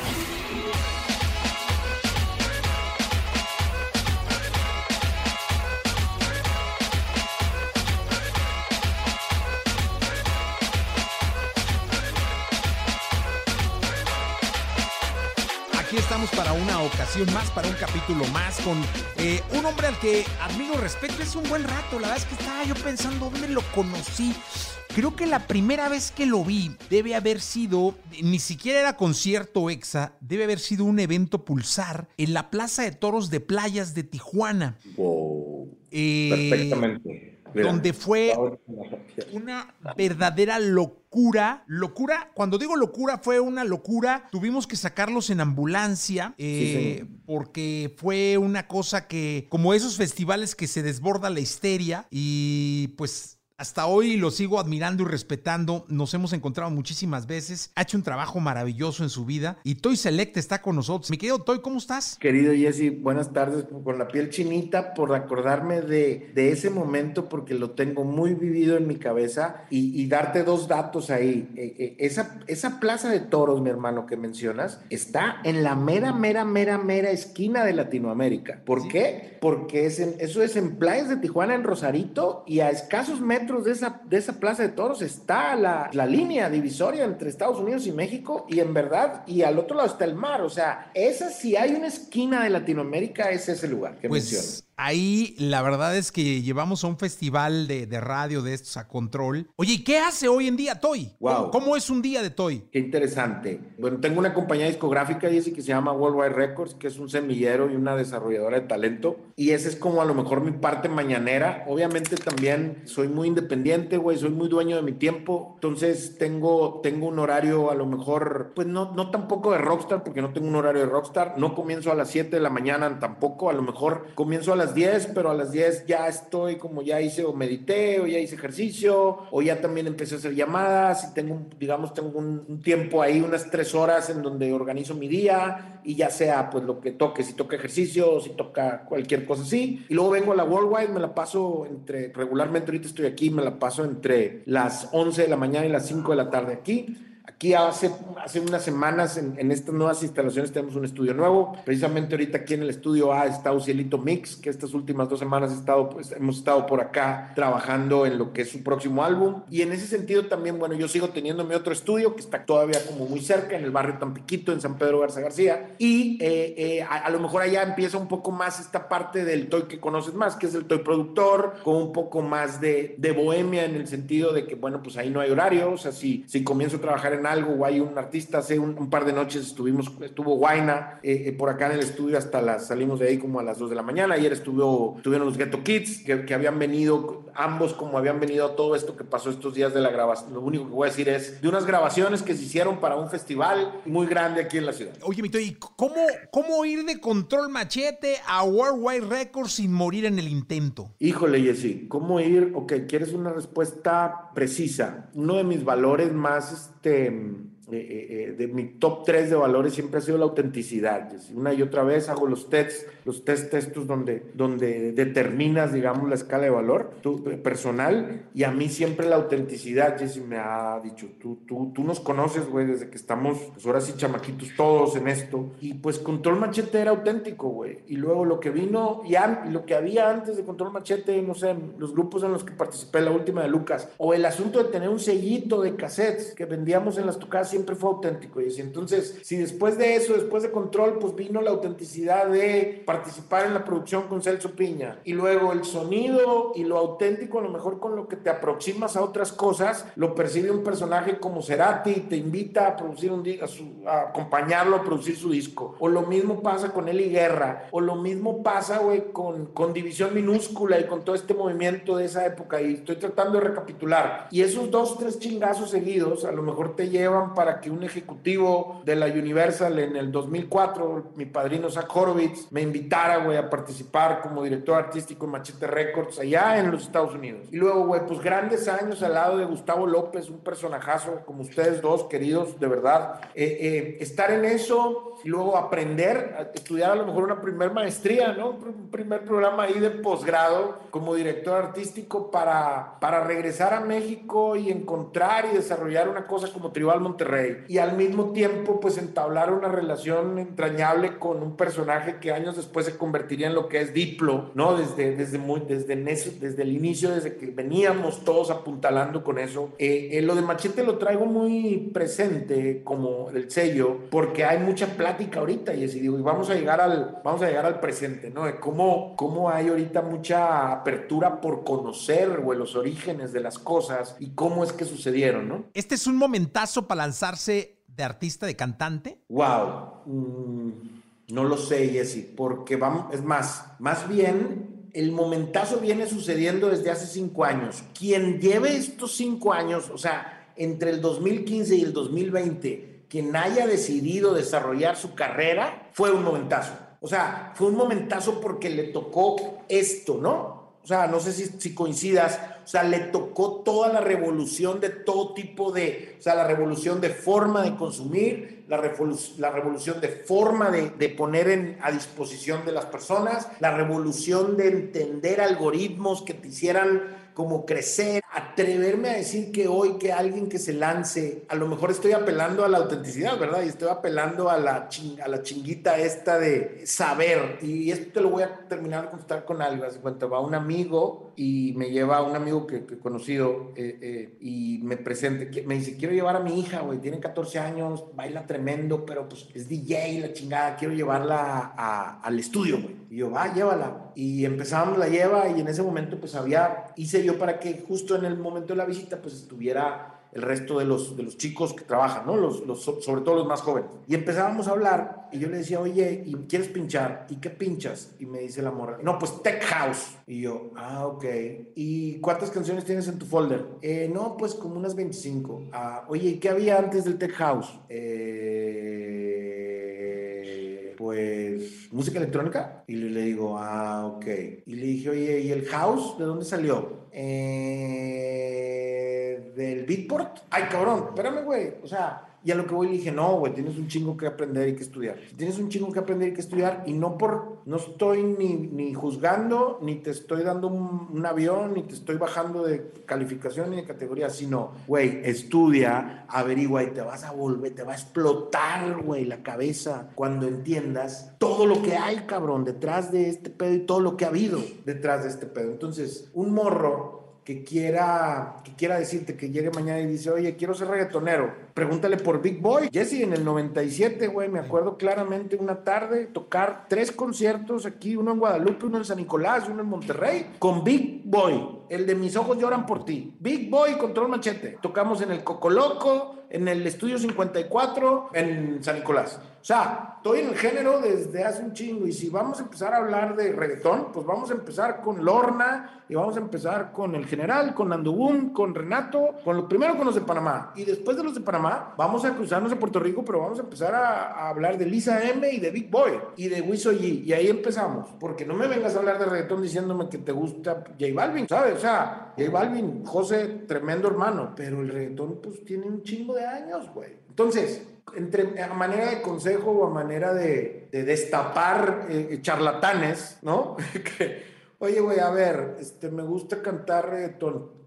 Para una ocasión más, para un capítulo más, con eh, un hombre al que admiro, respeto. Es un buen rato. La verdad es que estaba yo pensando dónde lo conocí. Creo que la primera vez que lo vi debe haber sido, ni siquiera era concierto EXA, debe haber sido un evento pulsar en la Plaza de Toros de Playas de Tijuana. Wow. Eh, Perfectamente. Mira, donde fue una verdadera locura. Locura, cuando digo locura, fue una locura. Tuvimos que sacarlos en ambulancia eh, porque fue una cosa que, como esos festivales que se desborda la histeria y pues... Hasta hoy lo sigo admirando y respetando. Nos hemos encontrado muchísimas veces. Ha hecho un trabajo maravilloso en su vida. Y Toy Select está con nosotros. Mi querido Toy, ¿cómo estás? Querido Jesse, buenas tardes. Con la piel chinita por acordarme de, de ese momento porque lo tengo muy vivido en mi cabeza y, y darte dos datos ahí. Eh, eh, esa, esa plaza de toros, mi hermano, que mencionas, está en la mera, mera, mera, mera esquina de Latinoamérica. ¿Por qué? Porque es en- eso es en Playas de Tijuana, en Rosarito, y a escasos metros de esa, de esa plaza de toros está la, la línea divisoria entre Estados Unidos y México, y en verdad, y al otro lado está el mar. O sea, esa si hay una esquina de Latinoamérica, es ese lugar que mencionas. Ahí la verdad es que llevamos a un festival de, de radio de estos a control. Oye, ¿y qué hace hoy en día Toy? Wow. ¿Cómo, cómo es un día de Toy? Qué interesante. Bueno, tengo una compañía discográfica, Jessy, que se llama Worldwide Records, que es un semillero y una desarrolladora de talento. Y ese es como a lo mejor mi parte mañanera. Obviamente también soy muy independiente, güey, soy muy dueño de mi tiempo. Entonces tengo, tengo un horario a lo mejor, pues no, no tampoco de rockstar, porque no tengo un horario de rockstar. No comienzo a las 7 de la mañana tampoco. A lo mejor comienzo a las 10, pero a las 10 ya estoy como ya hice o medité o ya hice ejercicio o ya también empecé a hacer llamadas y tengo, digamos, tengo un, un tiempo ahí, unas tres horas en donde organizo mi día y ya sea pues lo que toque, si toca ejercicio o si toca cualquier cosa así. Y luego vengo a la Worldwide, me la paso entre, regularmente ahorita estoy aquí, me la paso entre las 11 de la mañana y las 5 de la tarde aquí. Aquí hace, hace unas semanas en, en, estas nuevas instalaciones tenemos un estudio nuevo. Precisamente ahorita aquí en el estudio A está Cielito Mix, que estas últimas dos semanas he estado, pues, hemos estado por acá trabajando en lo que es su próximo álbum. Y en ese sentido también, bueno, yo sigo teniendo mi otro estudio que está todavía como muy cerca, en el barrio Tampiquito, en San Pedro Garza García. Y eh, eh, a, a, lo mejor allá empieza un poco más esta parte del toy que conoces más, que es el toy productor, con un poco más de, de bohemia en el sentido de que, bueno, pues ahí no hay horario. O sea, si, si comienzo a trabajar en algo o hay un artista, hace un, un par de noches estuvimos, estuvo Guaina eh, eh, por acá en el estudio hasta las, salimos de ahí como a las 2 de la mañana. Ayer estuvo, estuvieron los Ghetto Kids, que, que, habían venido, ambos como habían venido a todo esto que pasó estos días de la grabación. Lo único que voy a decir es de unas grabaciones que se hicieron para un festival muy grande aquí en la ciudad. Oye, Mito, ¿y cómo, cómo ir de Control Machete a Worldwide Records sin morir en el intento? Híjole, Jessy, ¿cómo ir? Ok, ¿quieres una respuesta precisa? Uno de mis valores más, este eh, eh, de mi top 3 de valores siempre ha sido la autenticidad. Una y otra vez hago los tests, los test estos donde, donde determinas, digamos, la escala de valor tu, personal y a mí siempre la autenticidad, Jessy me ha dicho, tú, tú, tú nos conoces, güey, desde que estamos, pues ahora sí, chamaquitos todos en esto. Y pues Control Machete era auténtico, güey. Y luego lo que vino, y lo que había antes de Control Machete, no sé, los grupos en los que participé, la última de Lucas, o el asunto de tener un sellito de cassettes que vendíamos en las tocadas siempre fue auténtico. Y entonces, si después de eso, después de Control, pues vino la autenticidad de participar en la producción con Celso Piña. Y luego el sonido y lo auténtico, a lo mejor con lo que te aproximas a otras cosas, lo percibe un personaje como Cerati y te invita a producir un a, su, a acompañarlo a producir su disco. O lo mismo pasa con Eli Guerra. O lo mismo pasa, güey, con, con División Minúscula y con todo este movimiento de esa época. Y estoy tratando de recapitular. Y esos dos, tres chingazos seguidos, a lo mejor te llevan para que un ejecutivo de la Universal en el 2004, mi padrino Zach Horowitz, me invitara, güey, a participar como director artístico en Machete Records allá en los Estados Unidos. Y luego, güey, pues grandes años al lado de Gustavo López, un personajazo como ustedes dos, queridos, de verdad. Eh, eh, estar en eso y luego aprender, a estudiar a lo mejor una primer maestría, ¿no? Un primer programa ahí de posgrado como director artístico para, para regresar a México y encontrar y desarrollar una cosa como Tribal Monterrey. Y al mismo tiempo, pues entablar una relación entrañable con un personaje que años después se convertiría en lo que es Diplo, ¿no? Desde, desde, muy, desde, desde el inicio, desde que veníamos todos apuntalando con eso. Eh, eh, lo de Machete lo traigo muy presente como el sello, porque hay mucha plática ahorita y así digo, y vamos a llegar al, vamos a llegar al presente, ¿no? De cómo, cómo hay ahorita mucha apertura por conocer, o los orígenes de las cosas y cómo es que sucedieron, ¿no? Este es un momentazo para de artista, de cantante? Wow. Mm, no lo sé, Jesse, porque vamos, es más, más bien el momentazo viene sucediendo desde hace cinco años. Quien lleve estos cinco años, o sea, entre el 2015 y el 2020, quien haya decidido desarrollar su carrera, fue un momentazo. O sea, fue un momentazo porque le tocó esto, ¿no? O sea, no sé si, si coincidas, o sea, le tocó toda la revolución de todo tipo de, o sea, la revolución de forma de consumir, la, la revolución de forma de, de poner en, a disposición de las personas, la revolución de entender algoritmos que te hicieran como crecer, atreverme a decir que hoy que alguien que se lance, a lo mejor estoy apelando a la autenticidad, ¿verdad? Y estoy apelando a la, a la chinguita esta de saber. Y esto te lo voy a terminar de contestar con algo. Hace cuenta, va un amigo y me lleva un amigo que, he conocido eh, eh, y me presenta, me dice, quiero llevar a mi hija, güey, tiene 14 años, baila tremendo, pero pues es DJ, la chingada, quiero llevarla al estudio, güey. Y yo, va, llévala. Y empezamos, la lleva y en ese momento pues había, hice yo para que justo en el momento de la visita pues estuviera el resto de los, de los chicos que trabajan, ¿no? Los, los, sobre todo los más jóvenes. Y empezábamos a hablar y yo le decía, oye, ¿y quieres pinchar? ¿Y qué pinchas? Y me dice la morra, no, pues Tech House. Y yo, ah, ok. ¿Y cuántas canciones tienes en tu folder? Eh, no, pues como unas 25. Ah, oye, ¿y qué había antes del Tech House? Eh, pues música electrónica. Y le, digo, ah, ok. Y le dije, oye, ¿y el house de dónde salió? Eh del Beatport. Ay, cabrón, espérame, güey. O sea, y a lo que voy le dije, no, güey, tienes un chingo que aprender y que estudiar. Tienes un chingo que aprender y que estudiar y no por, no estoy ni, ni juzgando, ni te estoy dando un, un avión, ni te estoy bajando de calificación ni de categoría, sino, güey, estudia, averigua y te vas a volver, te va a explotar, güey, la cabeza cuando entiendas todo lo que hay, cabrón, detrás de este pedo y todo lo que ha habido detrás de este pedo. Entonces, un morro que quiera, que quiera decirte que llegue mañana y dice, oye, quiero ser reggaetonero, pregúntale por Big Boy. Jesse, en el 97, güey, me acuerdo claramente una tarde tocar tres conciertos aquí, uno en Guadalupe, uno en San Nicolás, uno en Monterrey, con Big Boy, el de Mis Ojos Lloran por Ti. Big Boy, Control Machete. Tocamos en el Cocoloco, en el Estudio 54, en San Nicolás. O sea, estoy en el género desde hace un chingo y si vamos a empezar a hablar de reggaetón, pues vamos a empezar con Lorna y vamos a empezar con el general, con Andubum, con Renato, con lo primero con los de Panamá y después de los de Panamá vamos a cruzarnos a Puerto Rico, pero vamos a empezar a, a hablar de Lisa M y de Big Boy y de Wiso G y ahí empezamos, porque no me vengas a hablar de reggaetón diciéndome que te gusta J Balvin, ¿sabes? O sea, J Balvin, José, tremendo hermano, pero el reggaetón pues tiene un chingo de años, güey. Entonces, entre, a manera de consejo o a manera de, de destapar eh, charlatanes, ¿no? que, oye, güey, a ver, este, me gusta cantar reggaetón.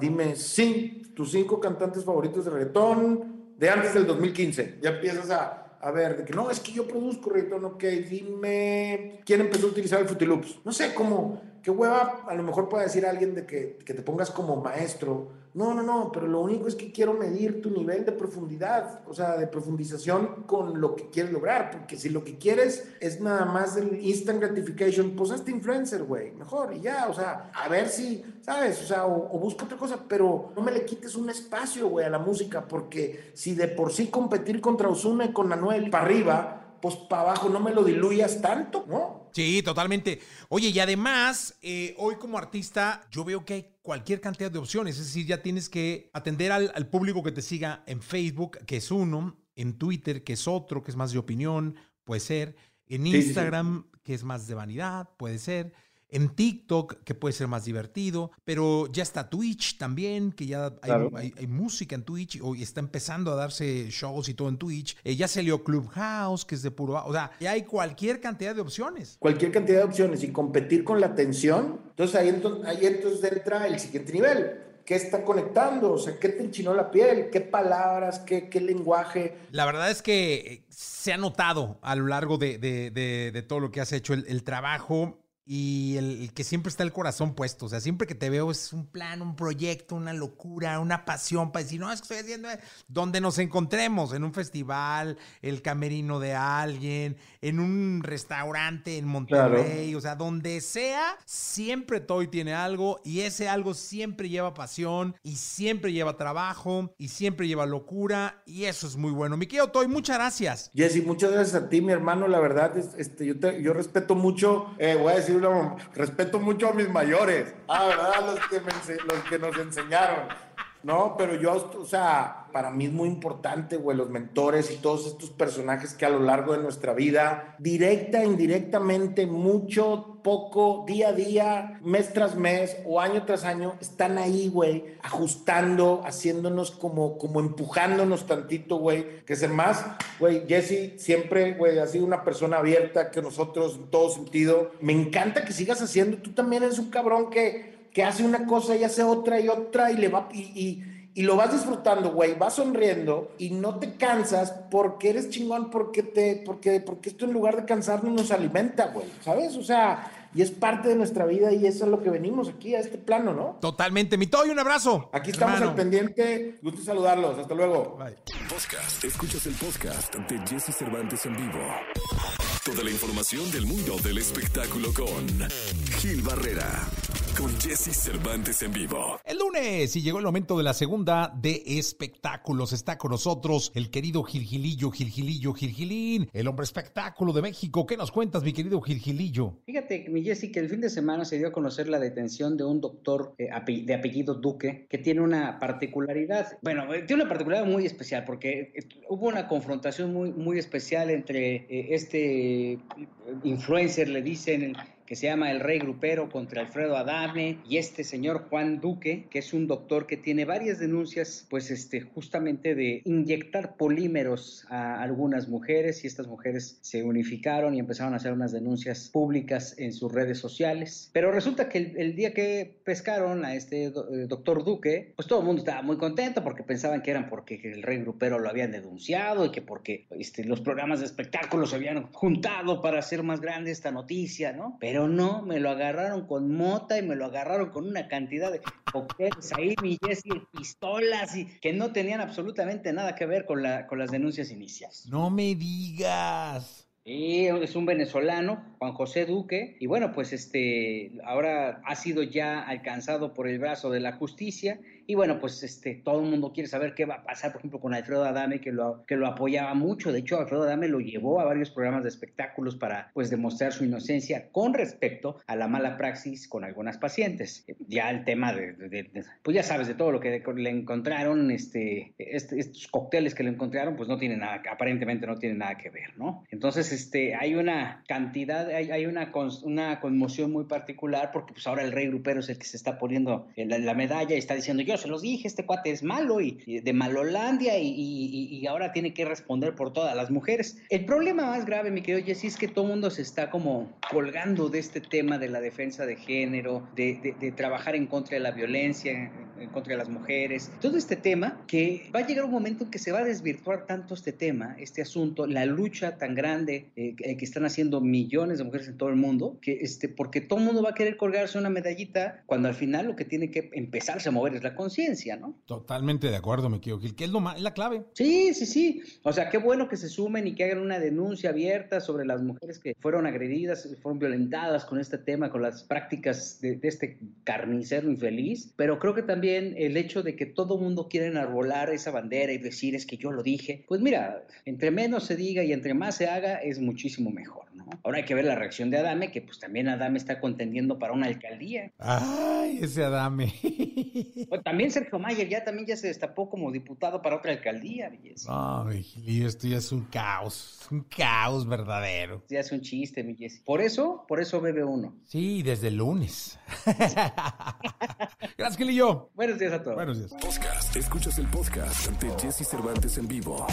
Dime sí, tus cinco cantantes favoritos de reggaetón de antes del 2015. Ya empiezas a, a ver, de que no, es que yo produzco reggaetón, ok, dime, ¿quién empezó a utilizar el Fruity No sé, cómo, qué hueva, a lo mejor puede decir alguien de que, que te pongas como maestro no, no, no, pero lo único es que quiero medir tu nivel de profundidad, o sea, de profundización con lo que quieres lograr, porque si lo que quieres es nada más el instant gratification, pues hazte influencer, güey, mejor y ya, o sea, a ver si, ¿sabes? O sea, o, busca otra cosa, pero no me le quites un espacio, güey, a la música, porque si de por sí competir contra Osuna y con Anuel para arriba, pues para abajo no me lo diluyas tanto, ¿no? Sí, totalmente. Oye, y además, eh, hoy como artista, yo veo que hay cualquier cantidad de opciones. Es decir, ya tienes que atender al, al, público que te siga en Facebook, que es uno, en Twitter, que es otro, que es más de opinión, puede ser, en Instagram, sí, sí. que es más de vanidad, puede ser en TikTok, que puede ser más divertido, pero ya está Twitch también, que ya hay, claro. hay, hay música en Twitch, y está empezando a darse shows y todo en Twitch. Eh, ya salió Clubhouse, que es de puro... O sea, ya hay cualquier cantidad de opciones. Cualquier cantidad de opciones y competir con la atención. Entonces ahí, entonces, ahí entonces entra el siguiente nivel. ¿Qué está conectando? O sea, ¿qué te enchinó la piel? ¿Qué palabras? ¿Qué, qué lenguaje? La verdad es que eh, se ha notado a lo largo de, de, de, de todo lo que has hecho el, el trabajo y el, el, que siempre está el corazón puesto. O sea, siempre que te veo es un plan, un proyecto, una locura, una pasión para decir, no, es que estoy haciendo donde nos encontremos, en un festival, el camerino de alguien, en un restaurante en Monterrey, claro. o sea, donde sea, siempre Toy tiene algo y ese algo siempre lleva pasión y siempre lleva trabajo y siempre lleva locura y eso es muy bueno. Mi querido Toy, muchas gracias. Jesse, muchas gracias a ti, mi hermano. La verdad, es, este, yo, te, yo respeto mucho, eh, voy a decir una, respeto mucho a mis mayores, ah, ¿verdad? Los que, me, los que nos enseñaron. No, pero yo, o sea, para mí es muy importante, güey, los mentores y todos estos personajes que a lo largo de nuestra vida, directa, indirectamente, mucho, poco, día a día, mes tras mes o año tras año, están ahí, güey, ajustando, haciéndonos como, como empujándonos tantito, güey, que es el más, güey, Jesse siempre, güey, ha sido una persona abierta que nosotros en todo sentido. Me encanta que sigas haciendo, tú también eres un cabrón que que hace una cosa y hace otra y otra y le va y, y, y lo vas disfrutando, güey, vas sonriendo y no te cansas porque eres chingón, porque te, porque, porque esto en lugar de cansarnos nos alimenta, güey, ¿sabes? O sea, y es parte de nuestra vida y eso es lo que venimos aquí a este plano, ¿no? Totalmente, mi Toy, un abrazo. Aquí estamos hermano. al pendiente, gusto saludarlos, hasta luego. Bye. Podcast, escuchas el podcast de Jesse Cervantes en vivo. Toda la información del mundo del espectáculo con Gil Barrera con Jesse Cervantes en vivo. El lunes y llegó el momento de la segunda de espectáculos. Está con nosotros el querido Gilgilillo, Gilgilillo, Gilgilín, el hombre espectáculo de México. ¿Qué nos cuentas, mi querido Gilgilillo? Fíjate, mi Jesse, que el fin de semana se dio a conocer la detención de un doctor eh, de apellido Duque que tiene una particularidad. Bueno, eh, tiene una particularidad muy especial porque eh, hubo una confrontación muy, muy especial entre este influencer, le dicen, que se llama El Rey Grupero contra Alfredo Adame y este señor Juan Duque, que es un doctor que tiene varias denuncias, pues este, justamente de inyectar polímeros a algunas mujeres y estas mujeres se unificaron y empezaron a hacer unas denuncias públicas en sus redes sociales. Pero resulta que el, día que pescaron a este eh, doctor Duque, pues todo el mundo estaba muy contento porque pensaban que eran porque el Rey Grupero lo habían denunciado y que porque este, los programas de espectáculos se habían juntado para hacer más grande esta noticia, ¿no? Pero no, me lo agarraron con mota y me lo agarraron con una cantidad de cócteles ahí, mi Jessy, pistolas y que no tenían absolutamente nada que ver con, la, con las denuncias iniciales. No me digas. Y es un venezolano, Juan José Duque, y bueno, pues este ahora ha sido ya alcanzado por el brazo de la justicia y bueno, pues este, todo el mundo quiere saber qué va a pasar, por ejemplo, con Alfredo Adame, que lo, que lo apoyaba mucho. De hecho, Alfredo Adame lo llevó a varios programas de espectáculos para pues demostrar su inocencia con respecto a la mala praxis con algunas pacientes. Ya el tema de, pues ya sabes, de todo lo que le encontraron, este, este, estos cócteles que le encontraron, pues no tienen nada, aparentemente no tienen nada que ver, ¿no? Entonces, este, hay una cantidad, hay, hay una, una conmoción muy particular porque pues ahora el rey grupero es el que se está poniendo la, la medalla y está diciendo yo se los dije, este cuate es malo y, de Malolandia y, ahora tiene que responder por todas las mujeres. El problema más grave, mi querido Jessy, es que todo el mundo se está como colgando de este tema de la defensa de género, de, trabajar en contra de la violencia, en contra de las mujeres, todo este tema que va a llegar un momento en que se va a desvirtuar tanto este tema, este asunto, la lucha tan grande eh, que están haciendo millones de mujeres en todo el mundo, que este, porque todo el mundo va a querer colgarse una medallita cuando al final lo que tiene que empezarse a mover es la conciencia, ¿no? Totalmente de acuerdo, me Gil, que es, lo más, es la clave. Sí, sí, sí. O sea, qué bueno que se sumen y que hagan una denuncia abierta sobre las mujeres que fueron agredidas, fueron violentadas con este tema, con las prácticas de, este carnicero infeliz. Pero creo que también el hecho de que todo mundo quiera enarbolar esa bandera y decir es que yo lo dije, pues mira, entre menos se diga y entre más se haga es muchísimo mejor, ¿no? Ahora hay que ver la reacción de Adame, que pues también Adame está contendiendo para una alcaldía. Ay, ese Adame. también Sergio Mayer ya también ya se destapó como diputado para otra alcaldía, Ay, esto ya es un caos, un caos verdadero. Ya es un chiste, mi Por eso, por eso bebe uno. Sí, desde el lunes. Gracias, Gilillo. Buenos días a todos. Buenos días. Podcast. Escuchas el podcast ante Jesse Cervantes en vivo.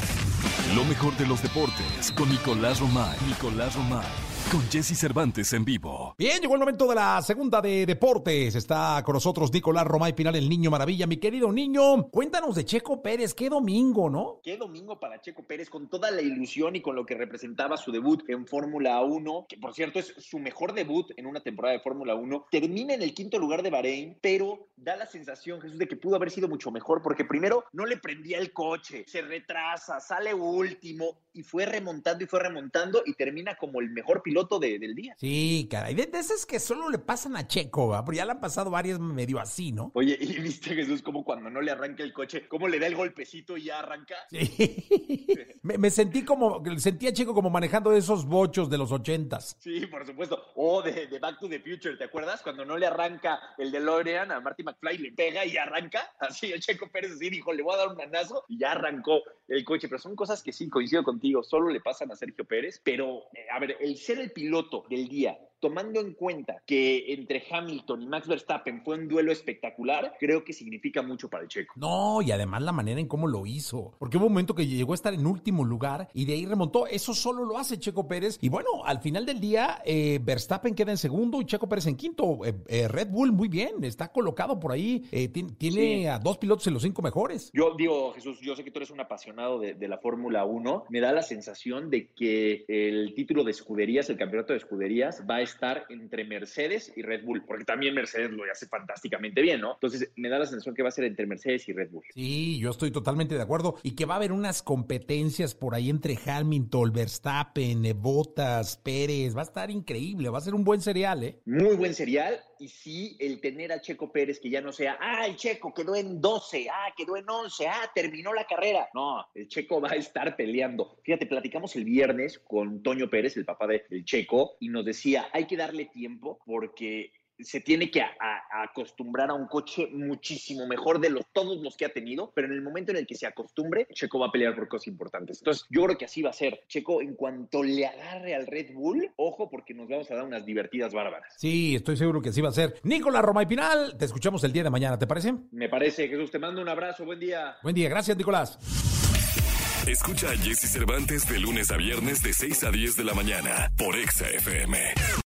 Lo mejor de los deportes con Nicolás Romay. Nicolás Romay con Jesse Cervantes en vivo. Bien, llegó el momento de la segunda de deportes. Está con nosotros Nicolás Romay Pinal, el niño maravilla. Mi querido niño, cuéntanos de Checo Pérez. Qué domingo, ¿no? Qué domingo para Checo Pérez, con toda la ilusión y con lo que representaba su debut en Fórmula 1, que por cierto es su mejor debut en una temporada de Fórmula 1. Termina en el quinto lugar de Bahrein, pero da la sensación, Jesús, de que pudo haber sido mucho mejor, porque primero no le prendía el coche, se retrasa, sale último y fue remontando y fue remontando y termina como el mejor piloto del día. Sí, caray, de, de esas que solo le pasan a Checo, ¿verdad? Pero ya le han pasado varias medio así, ¿no? Oye, ¿y viste Jesús como cuando no le arranca el coche, cómo le da el golpecito y ya arranca? Sí. me, sentí como, sentía Checo como manejando esos bochos de los ochentas. Sí, por supuesto. O de, Back to the Future, ¿te acuerdas? Cuando no le arranca el de Lorean a Marty McFly, le pega y arranca. Así el Checo Pérez así dijo, le voy a dar un manazo y ya arrancó el coche. Pero son cosas que sí, coincido contigo, solo le pasan a Sergio Pérez. Pero, eh, a ver, el ser el piloto del día tomando en cuenta que entre Hamilton y Max Verstappen fue un duelo espectacular, creo que significa mucho para el checo. No, y además la manera en cómo lo hizo, porque hubo un momento que llegó a estar en último lugar y de ahí remontó. Eso solo lo hace Checo Pérez. Y bueno, al final del día, eh, Verstappen queda en segundo y Checo Pérez en quinto. Eh, eh, Red Bull muy bien, está colocado por ahí, tiene a dos pilotos en los cinco mejores. Yo digo, Jesús, yo sé que tú eres un apasionado de, de la Fórmula 1, me da la sensación de que el título de escuderías, el campeonato de escuderías, va a estar entre Mercedes y Red Bull, porque también Mercedes lo hace fantásticamente bien, ¿no? Entonces me da la sensación que va a ser entre Mercedes y Red Bull. Sí, yo estoy totalmente de acuerdo y que va a haber unas competencias por ahí entre Hamilton, Verstappen, Bottas, Pérez, va a estar increíble, va a ser un buen serial, ¿eh? Muy buen serial y sí el tener a Checo Pérez que ya no sea, ah, el Checo quedó en 12, ah, quedó en 11, ah, terminó la carrera. No, el Checo va a estar peleando. Fíjate, platicamos el viernes con Toño Pérez, el papá del Checo, y nos decía, hay que darle tiempo porque se tiene que a- a- acostumbrar a un coche muchísimo mejor de los, todos los que ha tenido, pero en el momento en el que se acostumbre, Checo va a pelear por cosas importantes. Entonces, yo creo que así va a ser. Checo, en cuanto le agarre al Red Bull, ojo, porque nos vamos a dar unas divertidas bárbaras. Sí, estoy seguro que así va a ser. Nicolás Roma y Pinal, te escuchamos el día de mañana, ¿te parece? Me parece, Jesús, te mando un abrazo, buen día. Buen día, gracias Nicolás. Escucha a Jesse Cervantes de lunes a viernes de 6 a 10 de la mañana por Exa FM.